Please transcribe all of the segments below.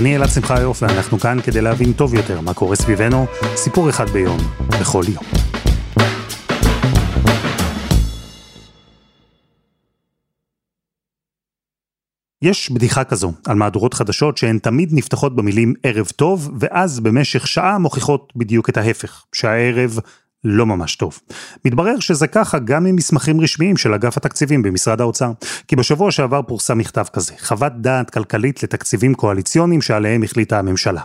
אני אלעד שמחיוף, ואנחנו כאן כדי להבין טוב יותר מה קורה סביבנו, סיפור אחד ביום, בכל יום. יש בדיחה כזו על מהדורות חדשות שהן תמיד נפתחות במילים ערב טוב, ואז במשך שעה מוכיחות בדיוק את ההפך, שהערב לא ממש טוב. מתברר שזה ככה גם עם מסמכים רשמיים של אגף התקציבים במשרד האוצר. כי בשבוע שעבר פורסם מכתב כזה, חוות דעת כלכלית לתקציבים קואליציוניים שעליהם החליטה הממשלה.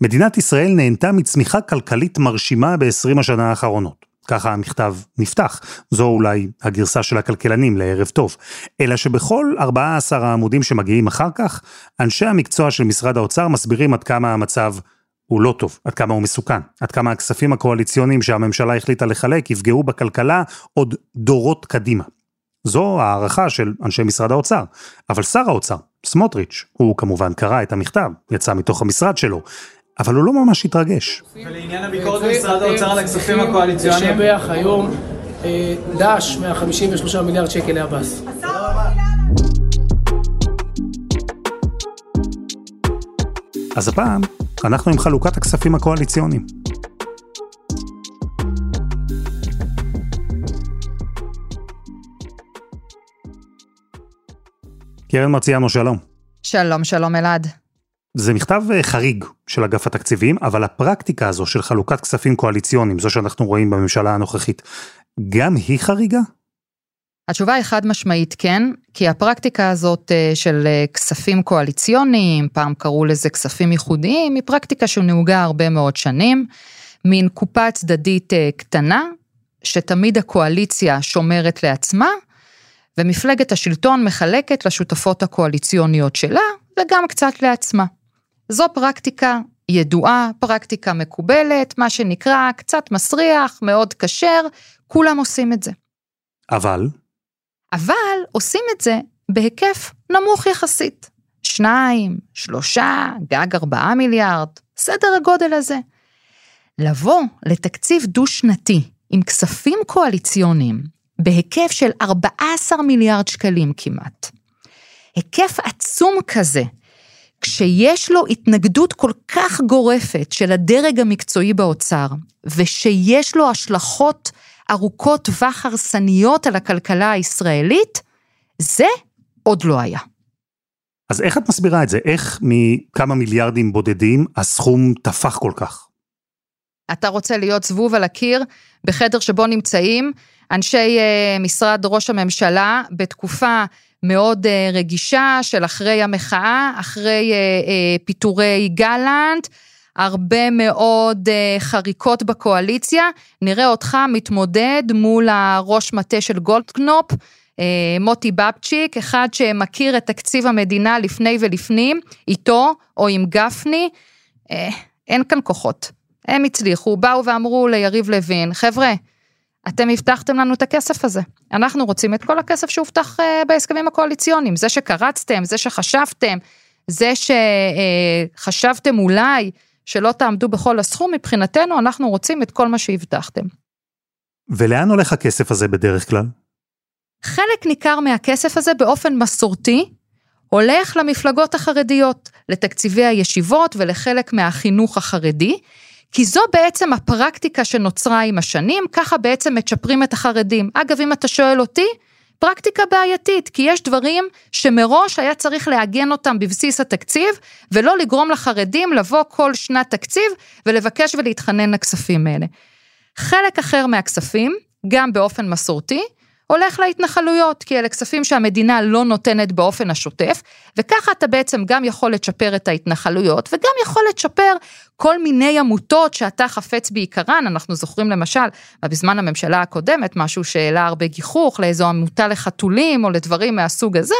מדינת ישראל נהנתה מצמיחה כלכלית מרשימה ב-20 השנה האחרונות. ככה המכתב נפתח, זו אולי הגרסה של הכלכלנים לערב טוב. אלא שבכל 14 העמודים שמגיעים אחר כך, אנשי המקצוע של משרד האוצר מסבירים עד כמה המצב הוא לא טוב, עד כמה הוא מסוכן, עד כמה הכספים הקואליציוניים שהממשלה החליטה לחלק יפגעו בכלכלה עוד דורות קדימה. זו הערכה של אנשי משרד האוצר, אבל שר האוצר, סמוטריץ', הוא כמובן קרא את המכתב, יצא מתוך המשרד שלו, אבל הוא לא ממש התרגש. ולעניין הביקורת במשרד האוצר על הכספים הקואליציוניים? לשבח היום אה, דש 153 מיליארד שקל לעבאס. אז הפעם, אנחנו עם חלוקת הכספים הקואליציוניים. קרן מרציאנו, שלום. שלום, שלום אלעד. זה מכתב אה, חריג של אגף התקציבים, אבל הפרקטיקה הזו של חלוקת כספים קואליציוניים, זו שאנחנו רואים בממשלה הנוכחית, גם היא חריגה? התשובה היא חד משמעית כן, כי הפרקטיקה הזאת אה, של אה, כספים קואליציוניים, פעם קראו לזה כספים ייחודיים, היא פרקטיקה שנהוגה הרבה מאוד שנים, מין קופה צדדית קטנה, שתמיד הקואליציה שומרת לעצמה, ומפלגת השלטון מחלקת לשותפות הקואליציוניות שלה, וגם קצת לעצמה. זו פרקטיקה ידועה, פרקטיקה מקובלת, מה שנקרא קצת מסריח, מאוד כשר, כולם עושים את זה. אבל? אבל עושים את זה בהיקף נמוך יחסית. שניים, שלושה, גג ארבעה מיליארד, סדר הגודל הזה. לבוא לתקציב דו-שנתי עם כספים קואליציוניים בהיקף של 14 מיליארד שקלים כמעט, היקף עצום כזה, כשיש לו התנגדות כל כך גורפת של הדרג המקצועי באוצר, ושיש לו השלכות ארוכות טווח הרסניות על הכלכלה הישראלית, זה עוד לא היה. אז איך את מסבירה את זה? איך מכמה מיליארדים בודדים הסכום טפח כל כך? אתה רוצה להיות זבוב על הקיר בחדר שבו נמצאים אנשי uh, משרד ראש הממשלה בתקופה מאוד uh, רגישה של אחרי המחאה, אחרי uh, פיטורי גלנט, הרבה מאוד uh, חריקות בקואליציה, נראה אותך מתמודד מול הראש מטה של גולדקנופ, uh, מוטי בבצ'יק, אחד שמכיר את תקציב המדינה לפני ולפנים, איתו או עם גפני, uh, אין כאן כוחות. הם הצליחו, באו ואמרו ליריב לוין, חבר'ה, אתם הבטחתם לנו את הכסף הזה. אנחנו רוצים את כל הכסף שהובטח בהסכמים הקואליציוניים. זה שקרצתם, זה שחשבתם, זה שחשבתם אולי שלא תעמדו בכל הסכום, מבחינתנו אנחנו רוצים את כל מה שהבטחתם. ולאן הולך הכסף הזה בדרך כלל? חלק ניכר מהכסף הזה באופן מסורתי הולך למפלגות החרדיות, לתקציבי הישיבות ולחלק מהחינוך החרדי, כי זו בעצם הפרקטיקה שנוצרה עם השנים, ככה בעצם מצ'פרים את החרדים. אגב, אם אתה שואל אותי, פרקטיקה בעייתית, כי יש דברים שמראש היה צריך לעגן אותם בבסיס התקציב, ולא לגרום לחרדים לבוא כל שנת תקציב ולבקש ולהתחנן לכספים האלה. חלק אחר מהכספים, גם באופן מסורתי, הולך להתנחלויות, כי אלה כספים שהמדינה לא נותנת באופן השוטף, וככה אתה בעצם גם יכול לצ'פר את ההתנחלויות, וגם יכול לצ'פר כל מיני עמותות שאתה חפץ בעיקרן, אנחנו זוכרים למשל, בזמן הממשלה הקודמת, משהו שהעלה הרבה גיחוך לאיזו עמותה לחתולים או לדברים מהסוג הזה,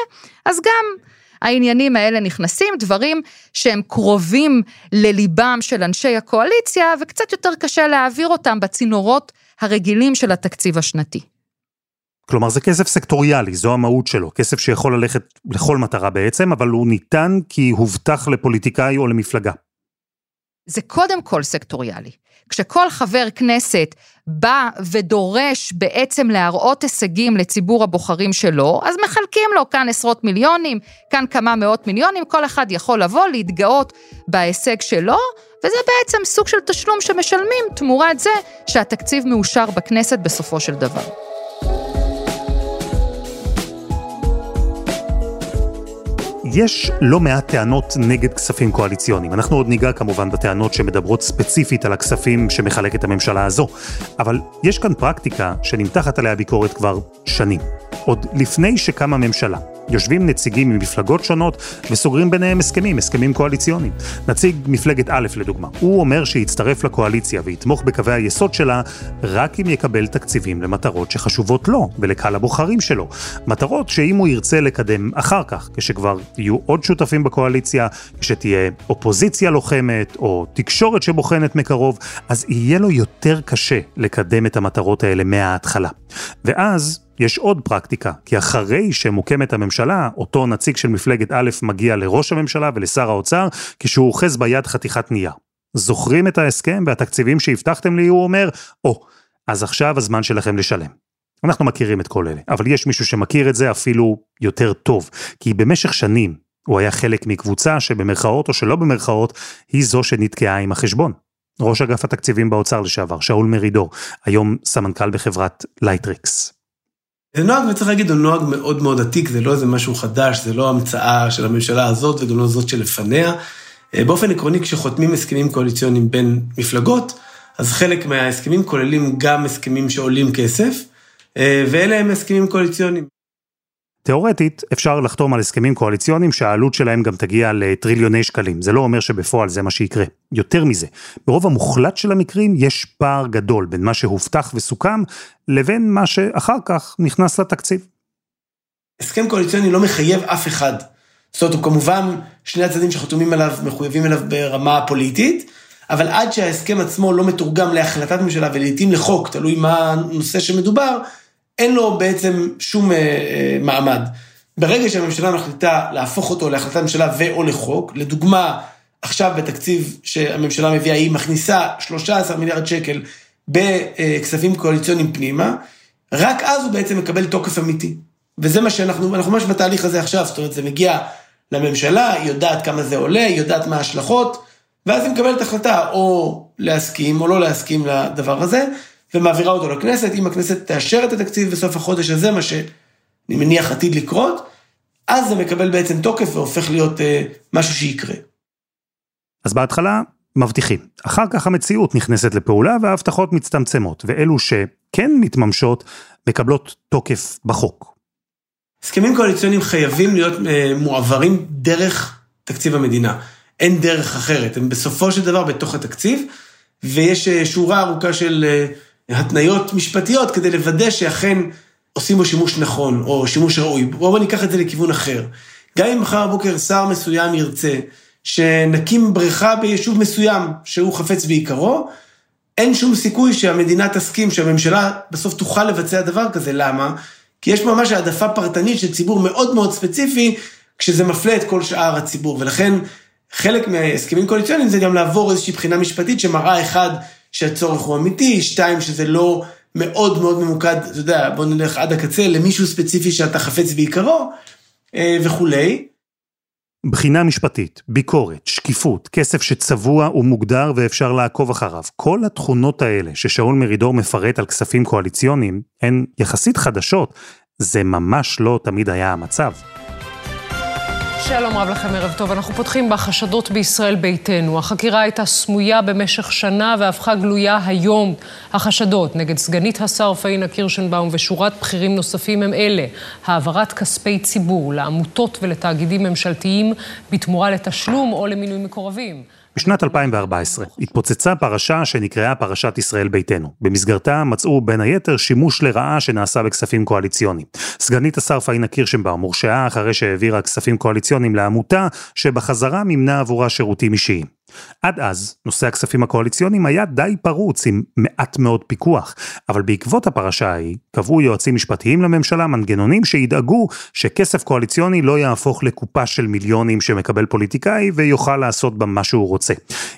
אז גם העניינים האלה נכנסים, דברים שהם קרובים לליבם של אנשי הקואליציה, וקצת יותר קשה להעביר אותם בצינורות הרגילים של התקציב השנתי. כלומר זה כסף סקטוריאלי, זו המהות שלו, כסף שיכול ללכת לכל מטרה בעצם, אבל הוא ניתן כי הובטח לפוליטיקאי או למפלגה. זה קודם כל סקטוריאלי. כשכל חבר כנסת בא ודורש בעצם להראות הישגים לציבור הבוחרים שלו, אז מחלקים לו כאן עשרות מיליונים, כאן כמה מאות מיליונים, כל אחד יכול לבוא, להתגאות בהישג שלו, וזה בעצם סוג של תשלום שמשלמים תמורת זה שהתקציב מאושר בכנסת בסופו של דבר. יש לא מעט טענות נגד כספים קואליציוניים. אנחנו עוד ניגע כמובן בטענות שמדברות ספציפית על הכספים שמחלקת הממשלה הזו, אבל יש כאן פרקטיקה שנמתחת עליה ביקורת כבר שנים. עוד לפני שקמה ממשלה. יושבים נציגים ממפלגות שונות וסוגרים ביניהם הסכמים, הסכמים קואליציוניים. נציג מפלגת א' לדוגמה, הוא אומר שיצטרף לקואליציה ויתמוך בקווי היסוד שלה רק אם יקבל תקציבים למטרות שחשובות לו ולקהל הבוחרים שלו. מטרות שאם הוא ירצה לקדם אחר כך, כשכבר יהיו עוד שותפים בקואליציה, כשתהיה אופוזיציה לוחמת או תקשורת שבוחנת מקרוב, אז יהיה לו יותר קשה לקדם את המטרות האלה מההתחלה. ואז יש עוד פרקטיקה, כי אחרי שמוקמת הממשלה, אותו נציג של מפלגת א' מגיע לראש הממשלה ולשר האוצר, כשהוא אוחז ביד חתיכת נייר. זוכרים את ההסכם והתקציבים שהבטחתם לי? הוא אומר, או, או, אז עכשיו הזמן שלכם לשלם. אנחנו מכירים את כל אלה, אבל יש מישהו שמכיר את זה אפילו יותר טוב, כי במשך שנים הוא היה חלק מקבוצה שבמרכאות או שלא במרכאות, היא זו שנתקעה עם החשבון. ראש אגף התקציבים באוצר לשעבר, שאול מרידור, היום סמנכ"ל בחברת Lightricks. זה נוהג, וצריך להגיד, הוא נוהג מאוד מאוד עתיק, זה לא איזה משהו חדש, זה לא המצאה של הממשלה הזאת וגם לא זאת שלפניה. אה, באופן עקרוני, כשחותמים הסכמים קואליציוניים בין מפלגות, אז חלק מההסכמים כוללים גם הסכמים שעולים כסף, אה, ואלה הם הסכמים קואליציוניים. תאורטית, אפשר לחתום על הסכמים קואליציוניים שהעלות שלהם גם תגיע לטריליוני שקלים. זה לא אומר שבפועל זה מה שיקרה. יותר מזה, ברוב המוחלט של המקרים יש פער גדול בין מה שהובטח וסוכם, לבין מה שאחר כך נכנס לתקציב. הסכם קואליציוני לא מחייב אף אחד. זאת אומרת, הוא כמובן, שני הצדדים שחתומים עליו מחויבים אליו ברמה פוליטית, אבל עד שההסכם עצמו לא מתורגם להחלטת ממשלה ולעיתים לחוק, תלוי מה הנושא שמדובר, אין לו בעצם שום אה, אה, מעמד. ברגע שהממשלה מחליטה להפוך אותו להחלטת ממשלה ו/או לחוק, לדוגמה, עכשיו בתקציב שהממשלה מביאה, היא מכניסה 13 מיליארד שקל בכספים קואליציוניים פנימה, רק אז הוא בעצם מקבל תוקף אמיתי. וזה מה שאנחנו, אנחנו ממש בתהליך הזה עכשיו, זאת אומרת, זה מגיע לממשלה, היא יודעת כמה זה עולה, היא יודעת מה ההשלכות, ואז היא מקבלת החלטה או להסכים או לא להסכים לדבר הזה. ומעבירה אותו לכנסת, אם הכנסת תאשר את התקציב בסוף החודש הזה, מה שאני מניח עתיד לקרות, אז זה מקבל בעצם תוקף והופך להיות אה, משהו שיקרה. אז בהתחלה מבטיחים, אחר כך המציאות נכנסת לפעולה וההבטחות מצטמצמות, ואלו שכן מתממשות מקבלות תוקף בחוק. הסכמים קואליציוניים חייבים להיות אה, מועברים דרך תקציב המדינה. אין דרך אחרת, הם בסופו של דבר בתוך התקציב, ויש אה, שורה ארוכה של אה, התניות משפטיות כדי לוודא שאכן עושים בו שימוש נכון, או שימוש ראוי. בואו ניקח את זה לכיוון אחר. גם אם מחר בבוקר שר מסוים ירצה שנקים בריכה ביישוב מסוים שהוא חפץ בעיקרו, אין שום סיכוי שהמדינה תסכים, שהממשלה בסוף תוכל לבצע דבר כזה. למה? כי יש ממש העדפה פרטנית של ציבור מאוד מאוד ספציפי, כשזה מפלה את כל שאר הציבור. ולכן חלק מההסכמים קואליציוניים זה גם לעבור איזושהי בחינה משפטית שמראה אחד, שהצורך הוא אמיתי, שתיים, שזה לא מאוד מאוד ממוקד, אתה יודע, בוא נלך עד הקצה, למישהו ספציפי שאתה חפץ בעיקרו, אה, וכולי. בחינה משפטית, ביקורת, שקיפות, כסף שצבוע ומוגדר ואפשר לעקוב אחריו. כל התכונות האלה ששאול מרידור מפרט על כספים קואליציוניים הן יחסית חדשות, זה ממש לא תמיד היה המצב. שלום רב לכם, ערב טוב. אנחנו פותחים בחשדות בישראל ביתנו. החקירה הייתה סמויה במשך שנה והפכה גלויה היום. החשדות נגד סגנית השר פאינה קירשנבאום ושורת בכירים נוספים הם אלה: העברת כספי ציבור לעמותות ולתאגידים ממשלתיים בתמורה לתשלום או למינוי מקורבים. בשנת 2014 התפוצצה פרשה שנקראה פרשת ישראל ביתנו. במסגרתה מצאו בין היתר שימוש לרעה שנעשה בכספים קואליציוניים. סגנית השר פאינה קירשנבאום הורשעה אחרי שהעבירה כספים קואליציוניים לעמותה שבחזרה מימנה עבורה שירותים אישיים. עד אז, נושא הכספים הקואליציוניים היה די פרוץ עם מעט מאוד פיקוח, אבל בעקבות הפרשה ההיא, קבעו יועצים משפטיים לממשלה מנגנונים שידאגו שכסף קואליציוני לא יהפוך לקופה של מיליונים שמקבל פוליטיקאי ויוכל לעשות בה מה שהוא רוצה.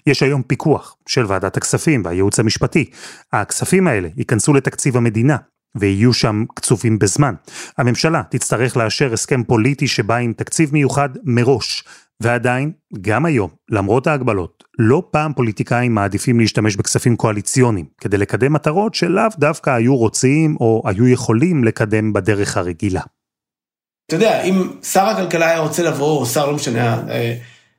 יש היום פיקוח של ועדת הכספים והייעוץ המשפטי. הכספים האלה ייכנסו לתקציב המדינה, ויהיו שם קצובים בזמן. הממשלה תצטרך לאשר הסכם פוליטי שבא עם תקציב מיוחד מראש. ועדיין, גם היום, למרות ההגבלות, לא פעם פוליטיקאים מעדיפים להשתמש בכספים קואליציוניים, כדי לקדם מטרות שלאו דווקא היו רוצים או היו יכולים לקדם בדרך הרגילה. אתה יודע, אם שר הכלכלה היה רוצה לבוא, או שר, לא משנה, אה,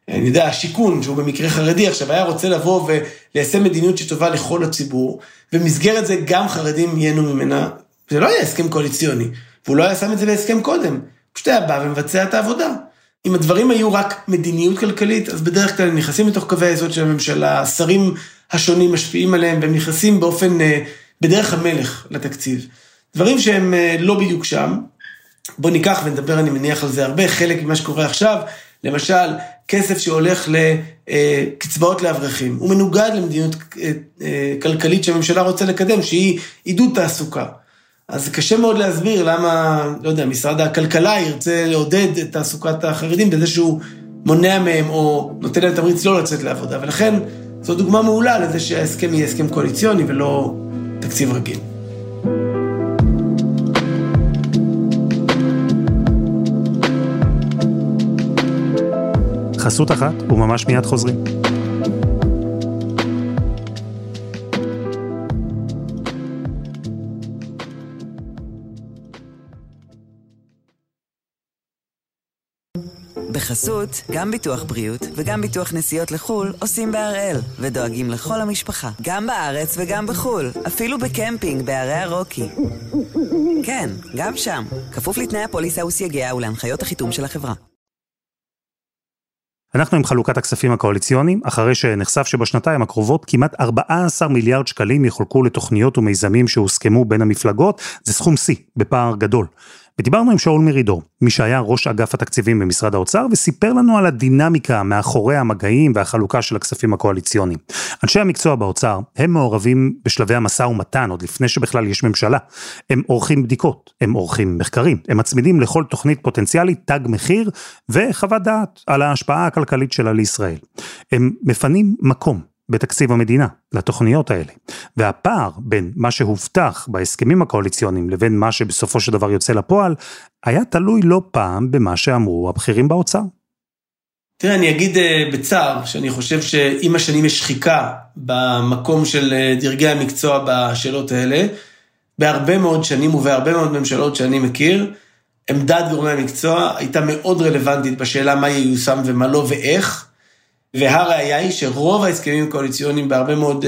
אני יודע, השיכון, שהוא במקרה חרדי עכשיו, היה רוצה לבוא וליישם מדיניות שטובה לכל הציבור, במסגרת זה גם חרדים ייהנו ממנה, זה לא היה הסכם קואליציוני, והוא לא היה שם את זה בהסכם קודם, פשוט היה בא ומבצע את העבודה. אם הדברים היו רק מדיניות כלכלית, אז בדרך כלל הם נכנסים לתוך קווי היסוד של הממשלה, השרים השונים משפיעים עליהם, והם נכנסים באופן, אה, בדרך המלך לתקציב. דברים שהם אה, לא בדיוק שם, בואו ניקח ונדבר, אני מניח על זה הרבה, חלק ממה שקורה עכשיו, למשל, כסף שהולך לקצבאות לאברכים, הוא מנוגד למדיניות אה, כלכלית שהממשלה רוצה לקדם, שהיא עידוד תעסוקה. אז קשה מאוד להסביר למה, לא יודע, משרד הכלכלה ירצה לעודד את תעסוקת החרדים בזה שהוא מונע מהם או נותן להם תמריץ לא לצאת לעבודה. ולכן זו דוגמה מעולה לזה שההסכם יהיה הסכם קואליציוני ולא תקציב רגיל. חסות אחת וממש מיד חוזרים. בחסות, גם ביטוח בריאות וגם ביטוח נסיעות לחו"ל עושים בהראל, ודואגים לכל המשפחה, גם בארץ וגם בחו"ל, אפילו בקמפינג בערי הרוקי. כן, גם שם, כפוף לתנאי הפוליסה וסייגיה ולהנחיות החיתום של החברה. אנחנו עם חלוקת הכספים הקואליציוניים, אחרי שנחשף שבשנתיים הקרובות כמעט 14 מיליארד שקלים יחולקו לתוכניות ומיזמים שהוסכמו בין המפלגות, זה סכום שיא, בפער גדול. ודיברנו עם שאול מרידור, מי שהיה ראש אגף התקציבים במשרד האוצר, וסיפר לנו על הדינמיקה מאחורי המגעים והחלוקה של הכספים הקואליציוניים. אנשי המקצוע באוצר, הם מעורבים בשלבי המשא ומתן, עוד לפני שבכלל יש ממשלה. הם עורכים בדיקות, הם עורכים מחקרים, הם מצמידים לכל תוכנית פוטנציאלית תג מחיר וחוות דעת על ההשפעה הכלכלית שלה לישראל. הם מפנים מקום בתקציב המדינה, לתוכניות האלה. והפער בין מה שהובטח בהסכמים הקואליציוניים לבין מה שבסופו של דבר יוצא לפועל, היה תלוי לא פעם במה שאמרו הבכירים באוצר. תראה, אני אגיד uh, בצער, שאני חושב שעם השנים יש שחיקה במקום של uh, דרגי המקצוע בשאלות האלה. בהרבה מאוד שנים ובהרבה מאוד ממשלות שאני מכיר, עמדת גורמי המקצוע הייתה מאוד רלוונטית בשאלה מה ייושם ומה לא ואיך. והראיה היא שרוב ההסכמים הקואליציוניים בהרבה מאוד uh,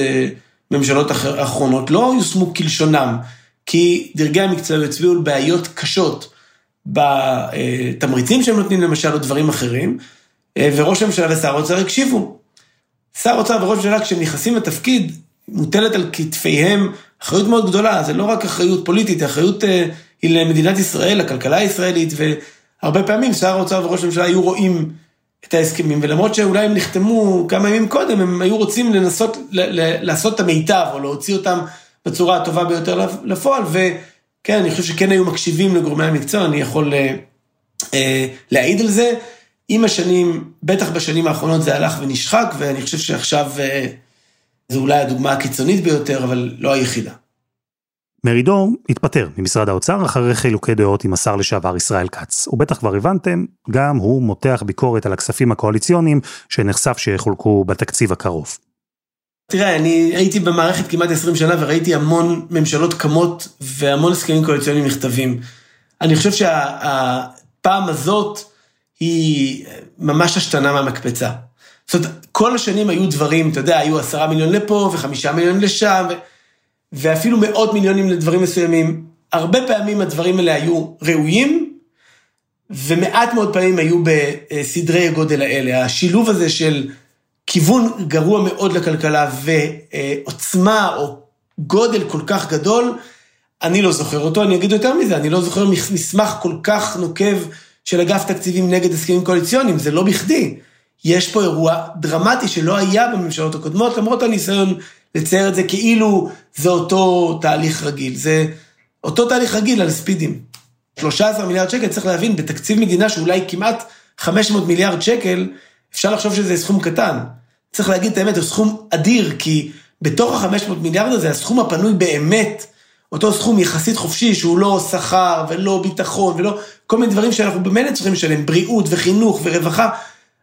ממשלות אחרונות לא יושמו כלשונם, כי דרגי המקצוע הצביעו על בעיות קשות בתמריצים שהם נותנים למשל או דברים אחרים, uh, וראש הממשלה ושר האוצר הקשיבו. שר האוצר וראש הממשלה כשהם נכנסים לתפקיד, מוטלת על כתפיהם אחריות מאוד גדולה, זה לא רק אחריות פוליטית, האחריות היא למדינת ישראל, לכלכלה הישראלית, והרבה פעמים שר האוצר וראש הממשלה היו רואים את ההסכמים, ולמרות שאולי הם נחתמו כמה ימים קודם, הם היו רוצים לנסות לעשות את המיטב, או להוציא אותם בצורה הטובה ביותר לפועל, וכן, אני חושב שכן היו מקשיבים לגורמי המקצוע, אני יכול אה, אה, להעיד על זה. עם השנים, בטח בשנים האחרונות זה הלך ונשחק, ואני חושב שעכשיו אה, זו אולי הדוגמה הקיצונית ביותר, אבל לא היחידה. מרידור התפטר ממשרד האוצר אחרי חילוקי דעות עם השר לשעבר ישראל כץ. ובטח כבר הבנתם, גם הוא מותח ביקורת על הכספים הקואליציוניים שנחשף שיחולקו בתקציב הקרוב. תראה, אני הייתי במערכת כמעט 20 שנה וראיתי המון ממשלות קמות והמון הסכמים קואליציוניים נכתבים. אני חושב שהפעם הזאת היא ממש השתנה מהמקפצה. זאת אומרת, כל השנים היו דברים, אתה יודע, היו עשרה מיליון לפה וחמישה מיליון לשם. ו... ואפילו מאות מיליונים לדברים מסוימים. הרבה פעמים הדברים האלה היו ראויים, ומעט מאוד פעמים היו בסדרי הגודל האלה. השילוב הזה של כיוון גרוע מאוד לכלכלה ועוצמה או גודל כל כך גדול, אני לא זוכר אותו, אני אגיד יותר מזה, אני לא זוכר מסמך כל כך נוקב של אגף תקציבים נגד הסכמים קואליציוניים, זה לא בכדי. יש פה אירוע דרמטי שלא היה בממשלות הקודמות, למרות הניסיון לצייר את זה כאילו זה אותו תהליך רגיל. זה אותו תהליך רגיל על ספידים. 13 מיליארד שקל, צריך להבין, בתקציב מדינה שאולי כמעט 500 מיליארד שקל, אפשר לחשוב שזה סכום קטן. צריך להגיד את האמת, זה סכום אדיר, כי בתוך ה-500 מיליארד הזה, הסכום הפנוי באמת, אותו סכום יחסית חופשי, שהוא לא שכר ולא ביטחון ולא כל מיני דברים שאנחנו באמת צריכים לשלם, בריאות וחינוך ורווחה.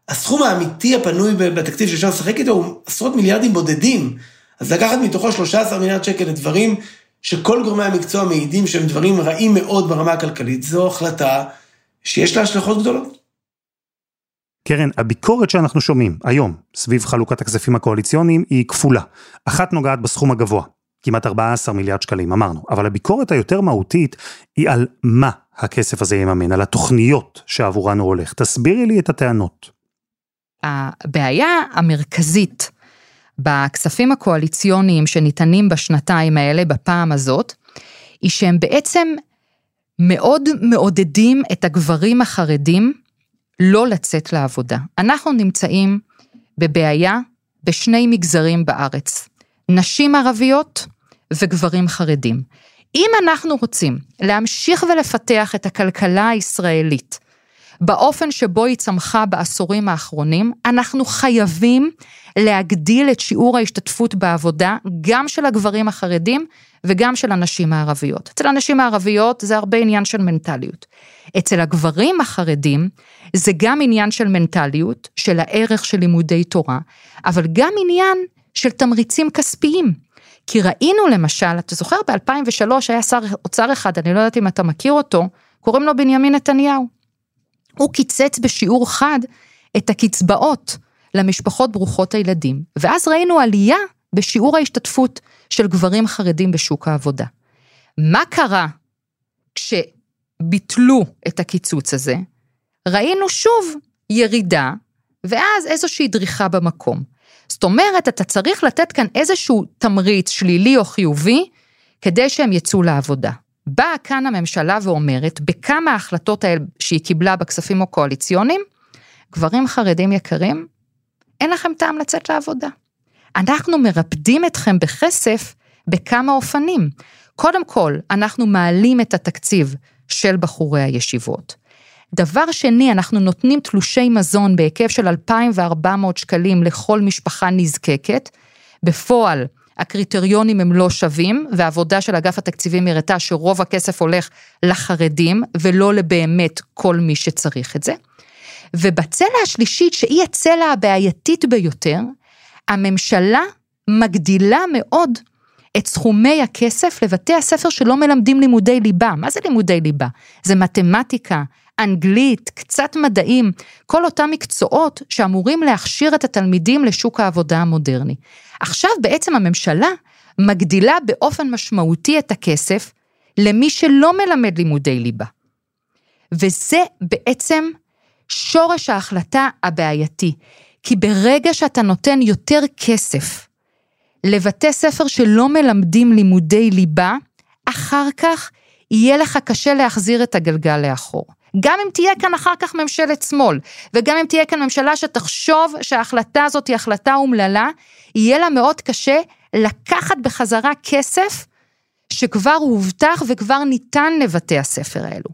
הסכום האמיתי הפנוי בתקציב שאפשר לשחק איתו הוא עשרות מיליארדים בודדים. אז לקחת מתוכו 13 מיליארד שקל לדברים שכל גורמי המקצוע מעידים שהם דברים רעים מאוד ברמה הכלכלית, זו החלטה שיש לה השלכות גדולות. קרן, הביקורת שאנחנו שומעים היום סביב חלוקת הכספים הקואליציוניים היא כפולה. אחת נוגעת בסכום הגבוה, כמעט 14 מיליארד שקלים, אמרנו, אבל הביקורת היותר מהותית היא על מה הכסף הזה יממן, על התוכניות שעבורן הוא הולך. תסבירי לי את הטענות. הבעיה המרכזית בכספים הקואליציוניים שניתנים בשנתיים האלה, בפעם הזאת, היא שהם בעצם מאוד מעודדים את הגברים החרדים לא לצאת לעבודה. אנחנו נמצאים בבעיה בשני מגזרים בארץ, נשים ערביות וגברים חרדים. אם אנחנו רוצים להמשיך ולפתח את הכלכלה הישראלית באופן שבו היא צמחה בעשורים האחרונים, אנחנו חייבים להגדיל את שיעור ההשתתפות בעבודה, גם של הגברים החרדים וגם של הנשים הערביות. אצל הנשים הערביות זה הרבה עניין של מנטליות. אצל הגברים החרדים זה גם עניין של מנטליות, של הערך של לימודי תורה, אבל גם עניין של תמריצים כספיים. כי ראינו למשל, אתה זוכר ב-2003 היה שר אוצר אחד, אני לא יודעת אם אתה מכיר אותו, קוראים לו בנימין נתניהו. הוא קיצץ בשיעור חד את הקצבאות למשפחות ברוכות הילדים, ואז ראינו עלייה בשיעור ההשתתפות של גברים חרדים בשוק העבודה. מה קרה כשביטלו את הקיצוץ הזה? ראינו שוב ירידה, ואז איזושהי דריכה במקום. זאת אומרת, אתה צריך לתת כאן איזשהו תמריץ שלילי או חיובי, כדי שהם יצאו לעבודה. באה כאן הממשלה ואומרת, בכמה ההחלטות האלה שהיא קיבלה בכספים הקואליציוניים, גברים חרדים יקרים, אין לכם טעם לצאת לעבודה. אנחנו מרפדים אתכם בכסף בכמה אופנים. קודם כל, אנחנו מעלים את התקציב של בחורי הישיבות. דבר שני, אנחנו נותנים תלושי מזון בהיקף של 2,400 שקלים לכל משפחה נזקקת. בפועל, הקריטריונים הם לא שווים, והעבודה של אגף התקציבים הראתה שרוב הכסף הולך לחרדים, ולא לבאמת כל מי שצריך את זה. ובצלע השלישית, שהיא הצלע הבעייתית ביותר, הממשלה מגדילה מאוד את סכומי הכסף לבתי הספר שלא מלמדים לימודי ליבה. מה זה לימודי ליבה? זה מתמטיקה, אנגלית, קצת מדעים, כל אותם מקצועות שאמורים להכשיר את התלמידים לשוק העבודה המודרני. עכשיו בעצם הממשלה מגדילה באופן משמעותי את הכסף למי שלא מלמד לימודי ליבה. וזה בעצם שורש ההחלטה הבעייתי, כי ברגע שאתה נותן יותר כסף לבתי ספר שלא מלמדים לימודי ליבה, אחר כך יהיה לך קשה להחזיר את הגלגל לאחור. גם אם תהיה כאן אחר כך ממשלת שמאל, וגם אם תהיה כאן ממשלה שתחשוב שההחלטה הזאת היא החלטה אומללה, יהיה לה מאוד קשה לקחת בחזרה כסף שכבר הובטח וכבר ניתן לבתי הספר האלו.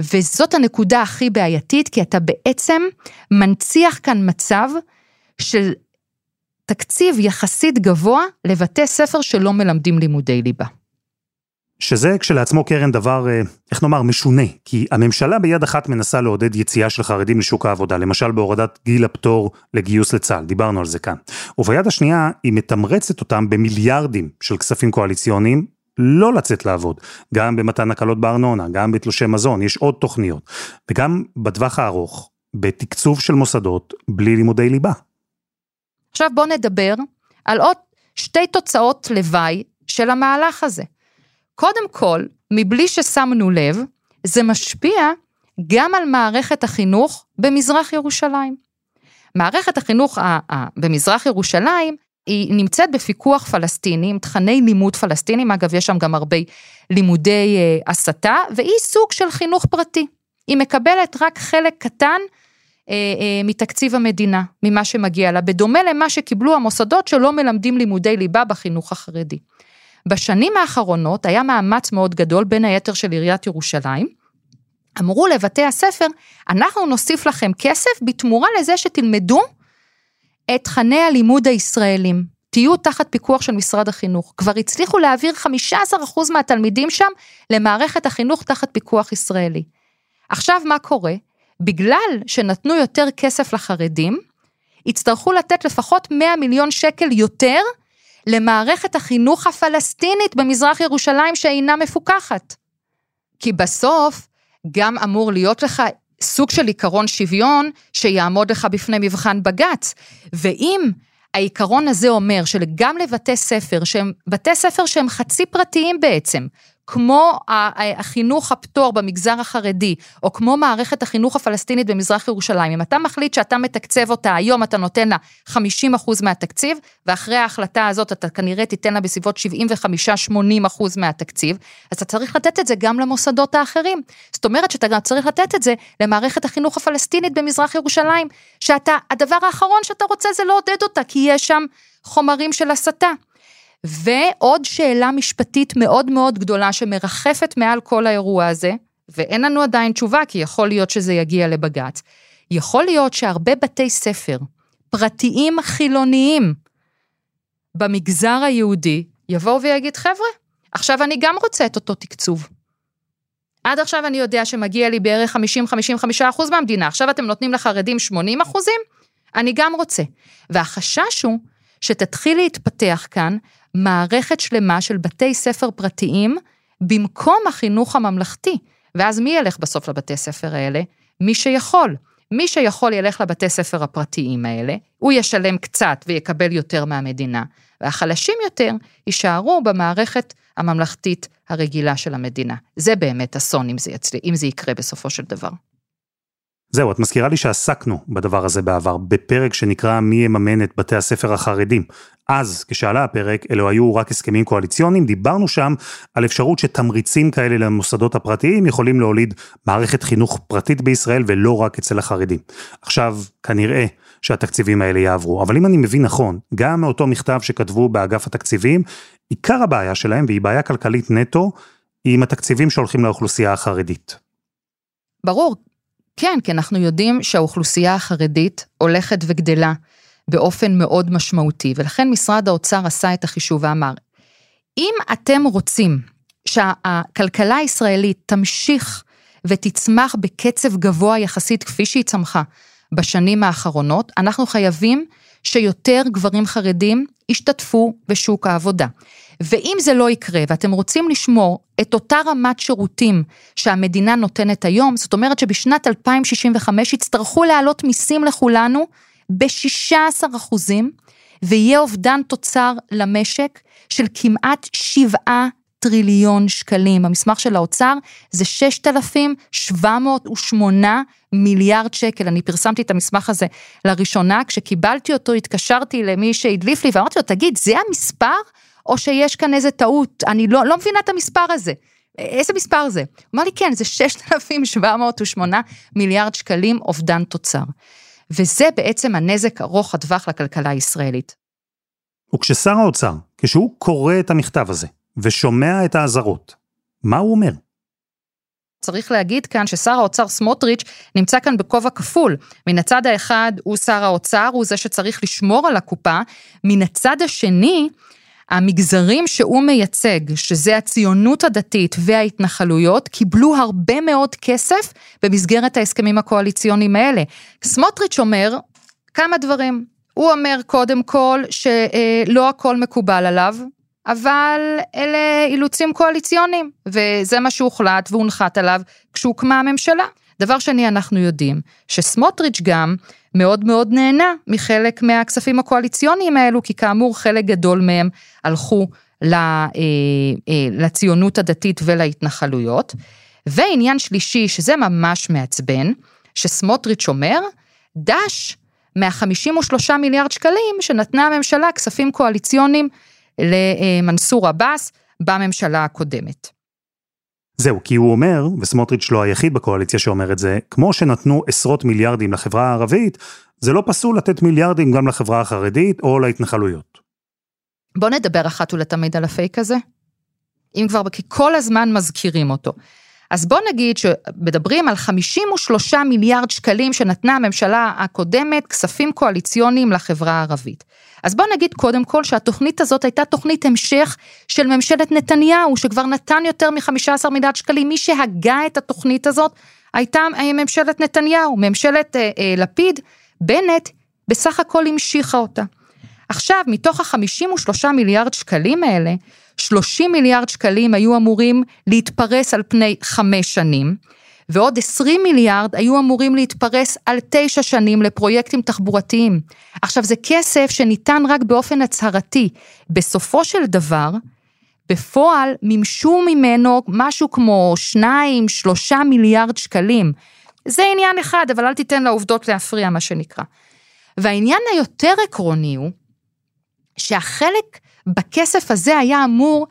וזאת הנקודה הכי בעייתית, כי אתה בעצם מנציח כאן מצב של תקציב יחסית גבוה לבתי ספר שלא מלמדים לימודי ליבה. שזה כשלעצמו קרן דבר, אה, איך נאמר, משונה, כי הממשלה ביד אחת מנסה לעודד יציאה של חרדים לשוק העבודה, למשל בהורדת גיל הפטור לגיוס לצה"ל, דיברנו על זה כאן. וביד השנייה, היא מתמרצת אותם במיליארדים של כספים קואליציוניים, לא לצאת לעבוד, גם במתן הקלות בארנונה, גם בתלושי מזון, יש עוד תוכניות, וגם בטווח הארוך, בתקצוב של מוסדות בלי לימודי ליבה. עכשיו בואו נדבר על עוד שתי תוצאות לוואי של המהלך הזה. קודם כל, מבלי ששמנו לב, זה משפיע גם על מערכת החינוך במזרח ירושלים. מערכת החינוך במזרח ירושלים היא נמצאת בפיקוח פלסטיני, עם תכני לימוד פלסטינים, אגב, יש שם גם הרבה לימודי אה, הסתה, והיא סוג של חינוך פרטי. היא מקבלת רק חלק קטן אה, אה, מתקציב המדינה, ממה שמגיע לה, בדומה למה שקיבלו המוסדות שלא מלמדים לימודי ליבה בחינוך החרדי. בשנים האחרונות היה מאמץ מאוד גדול, בין היתר של עיריית ירושלים, אמרו לבתי הספר, אנחנו נוסיף לכם כסף בתמורה לזה שתלמדו את תכני הלימוד הישראלים. תהיו תחת פיקוח של משרד החינוך. כבר הצליחו להעביר 15% מהתלמידים שם למערכת החינוך תחת פיקוח ישראלי. עכשיו מה קורה? בגלל שנתנו יותר כסף לחרדים, יצטרכו לתת לפחות 100 מיליון שקל יותר למערכת החינוך הפלסטינית במזרח ירושלים שאינה מפוקחת. כי בסוף גם אמור להיות לך סוג של עיקרון שוויון שיעמוד לך בפני מבחן בג"ץ. ואם העיקרון הזה אומר שגם לבתי ספר, שהם בתי ספר שהם חצי פרטיים בעצם, כמו החינוך הפטור במגזר החרדי, או כמו מערכת החינוך הפלסטינית במזרח ירושלים, אם אתה מחליט שאתה מתקצב אותה היום, אתה נותן לה 50% מהתקציב, ואחרי ההחלטה הזאת אתה כנראה תיתן לה בסביבות 75-80% מהתקציב, אז אתה צריך לתת את זה גם למוסדות האחרים. זאת אומרת שאתה גם צריך לתת את זה למערכת החינוך הפלסטינית במזרח ירושלים, שאתה, הדבר האחרון שאתה רוצה זה לעודד אותה, כי יש שם חומרים של הסתה. ועוד שאלה משפטית מאוד מאוד גדולה שמרחפת מעל כל האירוע הזה, ואין לנו עדיין תשובה, כי יכול להיות שזה יגיע לבג"ץ. יכול להיות שהרבה בתי ספר, פרטיים חילוניים, במגזר היהודי, יבואו ויגיד, חבר'ה, עכשיו אני גם רוצה את אותו תקצוב. עד עכשיו אני יודע שמגיע לי בערך 50-55 אחוז מהמדינה, עכשיו אתם נותנים לחרדים 80 אחוזים? אני גם רוצה. והחשש הוא שתתחיל להתפתח כאן מערכת שלמה של בתי ספר פרטיים במקום החינוך הממלכתי. ואז מי ילך בסוף לבתי ספר האלה? מי שיכול. מי שיכול ילך לבתי ספר הפרטיים האלה, הוא ישלם קצת ויקבל יותר מהמדינה, והחלשים יותר יישארו במערכת הממלכתית הרגילה של המדינה. זה באמת אסון אם זה, יצל... אם זה יקרה בסופו של דבר. זהו, את מזכירה לי שעסקנו בדבר הזה בעבר, בפרק שנקרא מי יממן את בתי הספר החרדים. אז, כשעלה הפרק, אלו היו רק הסכמים קואליציוניים, דיברנו שם על אפשרות שתמריצים כאלה למוסדות הפרטיים יכולים להוליד מערכת חינוך פרטית בישראל ולא רק אצל החרדים. עכשיו, כנראה שהתקציבים האלה יעברו, אבל אם אני מבין נכון, גם מאותו מכתב שכתבו באגף התקציבים, עיקר הבעיה שלהם, והיא בעיה כלכלית נטו, היא עם התקציבים שהולכים לאוכלוסייה החרדית. ברור, כן, כי אנחנו יודעים שהאוכלוסייה החרדית הולכת וגדלה באופן מאוד משמעותי, ולכן משרד האוצר עשה את החישוב ואמר, אם אתם רוצים שהכלכלה הישראלית תמשיך ותצמח בקצב גבוה יחסית כפי שהיא צמחה בשנים האחרונות, אנחנו חייבים שיותר גברים חרדים ישתתפו בשוק העבודה. ואם זה לא יקרה ואתם רוצים לשמור את אותה רמת שירותים שהמדינה נותנת היום, זאת אומרת שבשנת 2065 יצטרכו להעלות מיסים לכולנו ב-16 אחוזים, ויהיה אובדן תוצר למשק של כמעט 7 טריליון שקלים. המסמך של האוצר זה 6,708 מיליארד שקל. אני פרסמתי את המסמך הזה לראשונה, כשקיבלתי אותו התקשרתי למי שהדליף לי ואמרתי לו, תגיד, זה המספר? או שיש כאן איזה טעות, אני לא, לא מבינה את המספר הזה. איזה מספר זה? הוא אמר לי, כן, זה 6,708 מיליארד שקלים אובדן תוצר. וזה בעצם הנזק ארוך הטווח לכלכלה הישראלית. וכששר האוצר, כשהוא קורא את המכתב הזה, ושומע את האזהרות, מה הוא אומר? צריך להגיד כאן ששר האוצר סמוטריץ' נמצא כאן בכובע כפול. מן הצד האחד הוא שר האוצר, הוא זה שצריך לשמור על הקופה, מן הצד השני, המגזרים שהוא מייצג, שזה הציונות הדתית וההתנחלויות, קיבלו הרבה מאוד כסף במסגרת ההסכמים הקואליציוניים האלה. סמוטריץ' אומר כמה דברים. הוא אומר קודם כל שלא הכל מקובל עליו, אבל אלה אילוצים קואליציוניים, וזה מה שהוחלט והונחת עליו כשהוקמה הממשלה. דבר שני, אנחנו יודעים שסמוטריץ' גם מאוד מאוד נהנה מחלק מהכספים הקואליציוניים האלו, כי כאמור חלק גדול מהם הלכו אה, אה, לציונות הדתית ולהתנחלויות. ועניין שלישי, שזה ממש מעצבן, שסמוטריץ' אומר, דש מה-53 מיליארד שקלים שנתנה הממשלה כספים קואליציוניים למנסור עבאס בממשלה הקודמת. זהו, כי הוא אומר, וסמוטריץ' לא היחיד בקואליציה שאומר את זה, כמו שנתנו עשרות מיליארדים לחברה הערבית, זה לא פסול לתת מיליארדים גם לחברה החרדית או להתנחלויות. בוא נדבר אחת ולתמיד על הפייק הזה. אם כבר, כי כל הזמן מזכירים אותו. אז בוא נגיד שמדברים על 53 מיליארד שקלים שנתנה הממשלה הקודמת, כספים קואליציוניים לחברה הערבית. אז בוא נגיד קודם כל שהתוכנית הזאת הייתה תוכנית המשך של ממשלת נתניהו, שכבר נתן יותר מ-15 מיליארד שקלים. מי שהגה את התוכנית הזאת הייתה ממשלת נתניהו, ממשלת אה, אה, לפיד, בנט בסך הכל המשיכה אותה. עכשיו, מתוך ה-53 מיליארד שקלים האלה, 30 מיליארד שקלים היו אמורים להתפרס על פני חמש שנים, ועוד 20 מיליארד היו אמורים להתפרס על תשע שנים לפרויקטים תחבורתיים. עכשיו זה כסף שניתן רק באופן הצהרתי. בסופו של דבר, בפועל מימשו ממנו משהו כמו 2-3 מיליארד שקלים. זה עניין אחד, אבל אל תיתן לעובדות להפריע, מה שנקרא. והעניין היותר עקרוני הוא, שהחלק בכסף הזה היה אמור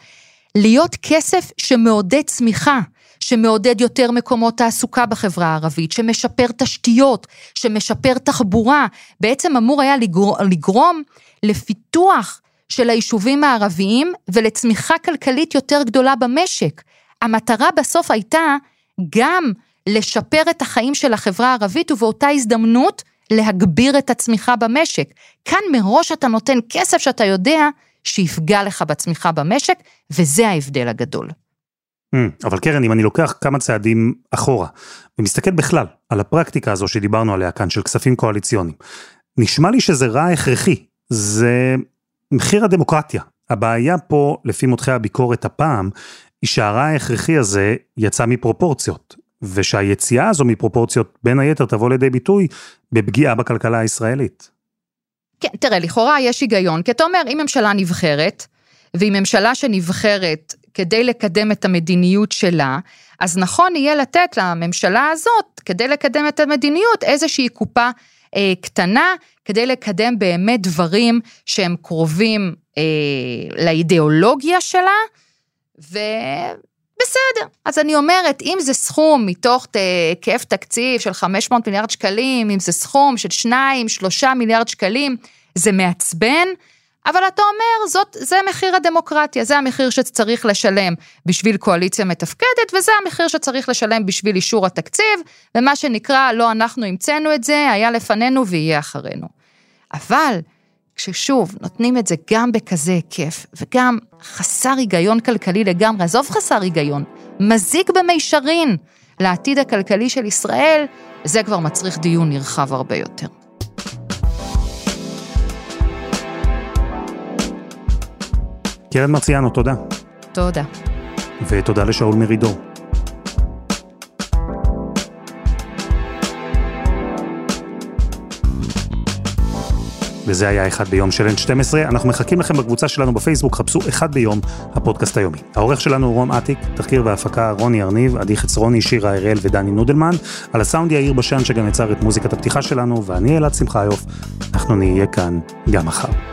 להיות כסף שמעודד צמיחה, שמעודד יותר מקומות תעסוקה בחברה הערבית, שמשפר תשתיות, שמשפר תחבורה, בעצם אמור היה לגרום, לגרום לפיתוח של היישובים הערביים ולצמיחה כלכלית יותר גדולה במשק. המטרה בסוף הייתה גם לשפר את החיים של החברה הערבית ובאותה הזדמנות להגביר את הצמיחה במשק. כאן מראש אתה נותן כסף שאתה יודע שיפגע לך בצמיחה במשק, וזה ההבדל הגדול. Mm, אבל קרן, אם אני לוקח כמה צעדים אחורה, ומסתכל בכלל על הפרקטיקה הזו שדיברנו עליה כאן, של כספים קואליציוניים, נשמע לי שזה רע הכרחי, זה מחיר הדמוקרטיה. הבעיה פה, לפי מותחי הביקורת הפעם, היא שהרע ההכרחי הזה יצא מפרופורציות, ושהיציאה הזו מפרופורציות בין היתר תבוא לידי ביטוי בפגיעה בכלכלה הישראלית. כן, תראה, לכאורה יש היגיון, כי אתה אומר, אם ממשלה נבחרת, והיא ממשלה שנבחרת כדי לקדם את המדיניות שלה, אז נכון יהיה לתת לממשלה הזאת, כדי לקדם את המדיניות, איזושהי קופה אה, קטנה, כדי לקדם באמת דברים שהם קרובים אה, לאידיאולוגיה שלה, ו... בסדר. אז אני אומרת, אם זה סכום מתוך היקף תקציב של 500 מיליארד שקלים, אם זה סכום של 2-3 מיליארד שקלים, זה מעצבן, אבל אתה אומר, זאת, זה מחיר הדמוקרטיה, זה המחיר שצריך לשלם בשביל קואליציה מתפקדת, וזה המחיר שצריך לשלם בשביל אישור התקציב, ומה שנקרא, לא אנחנו המצאנו את זה, היה לפנינו ויהיה אחרינו. אבל, כששוב, נותנים את זה גם בכזה היקף, וגם חסר היגיון כלכלי לגמרי, עזוב חסר היגיון, מזיק במישרין לעתיד הכלכלי של ישראל, זה כבר מצריך דיון נרחב הרבה יותר. קרן מרציאנו, תודה. תודה. ותודה לשאול מרידור. וזה היה אחד ביום של N12, אנחנו מחכים לכם בקבוצה שלנו בפייסבוק, חפשו אחד ביום, הפודקאסט היומי. העורך שלנו הוא רום אטיק, תחקיר והפקה רוני ארניב, עדי חצרוני, שירה הראל ודני נודלמן, על הסאונד יאיר בשן שגם יצר את מוזיקת הפתיחה שלנו, ואני אלעד שמחיוף, אנחנו נהיה כאן גם מחר.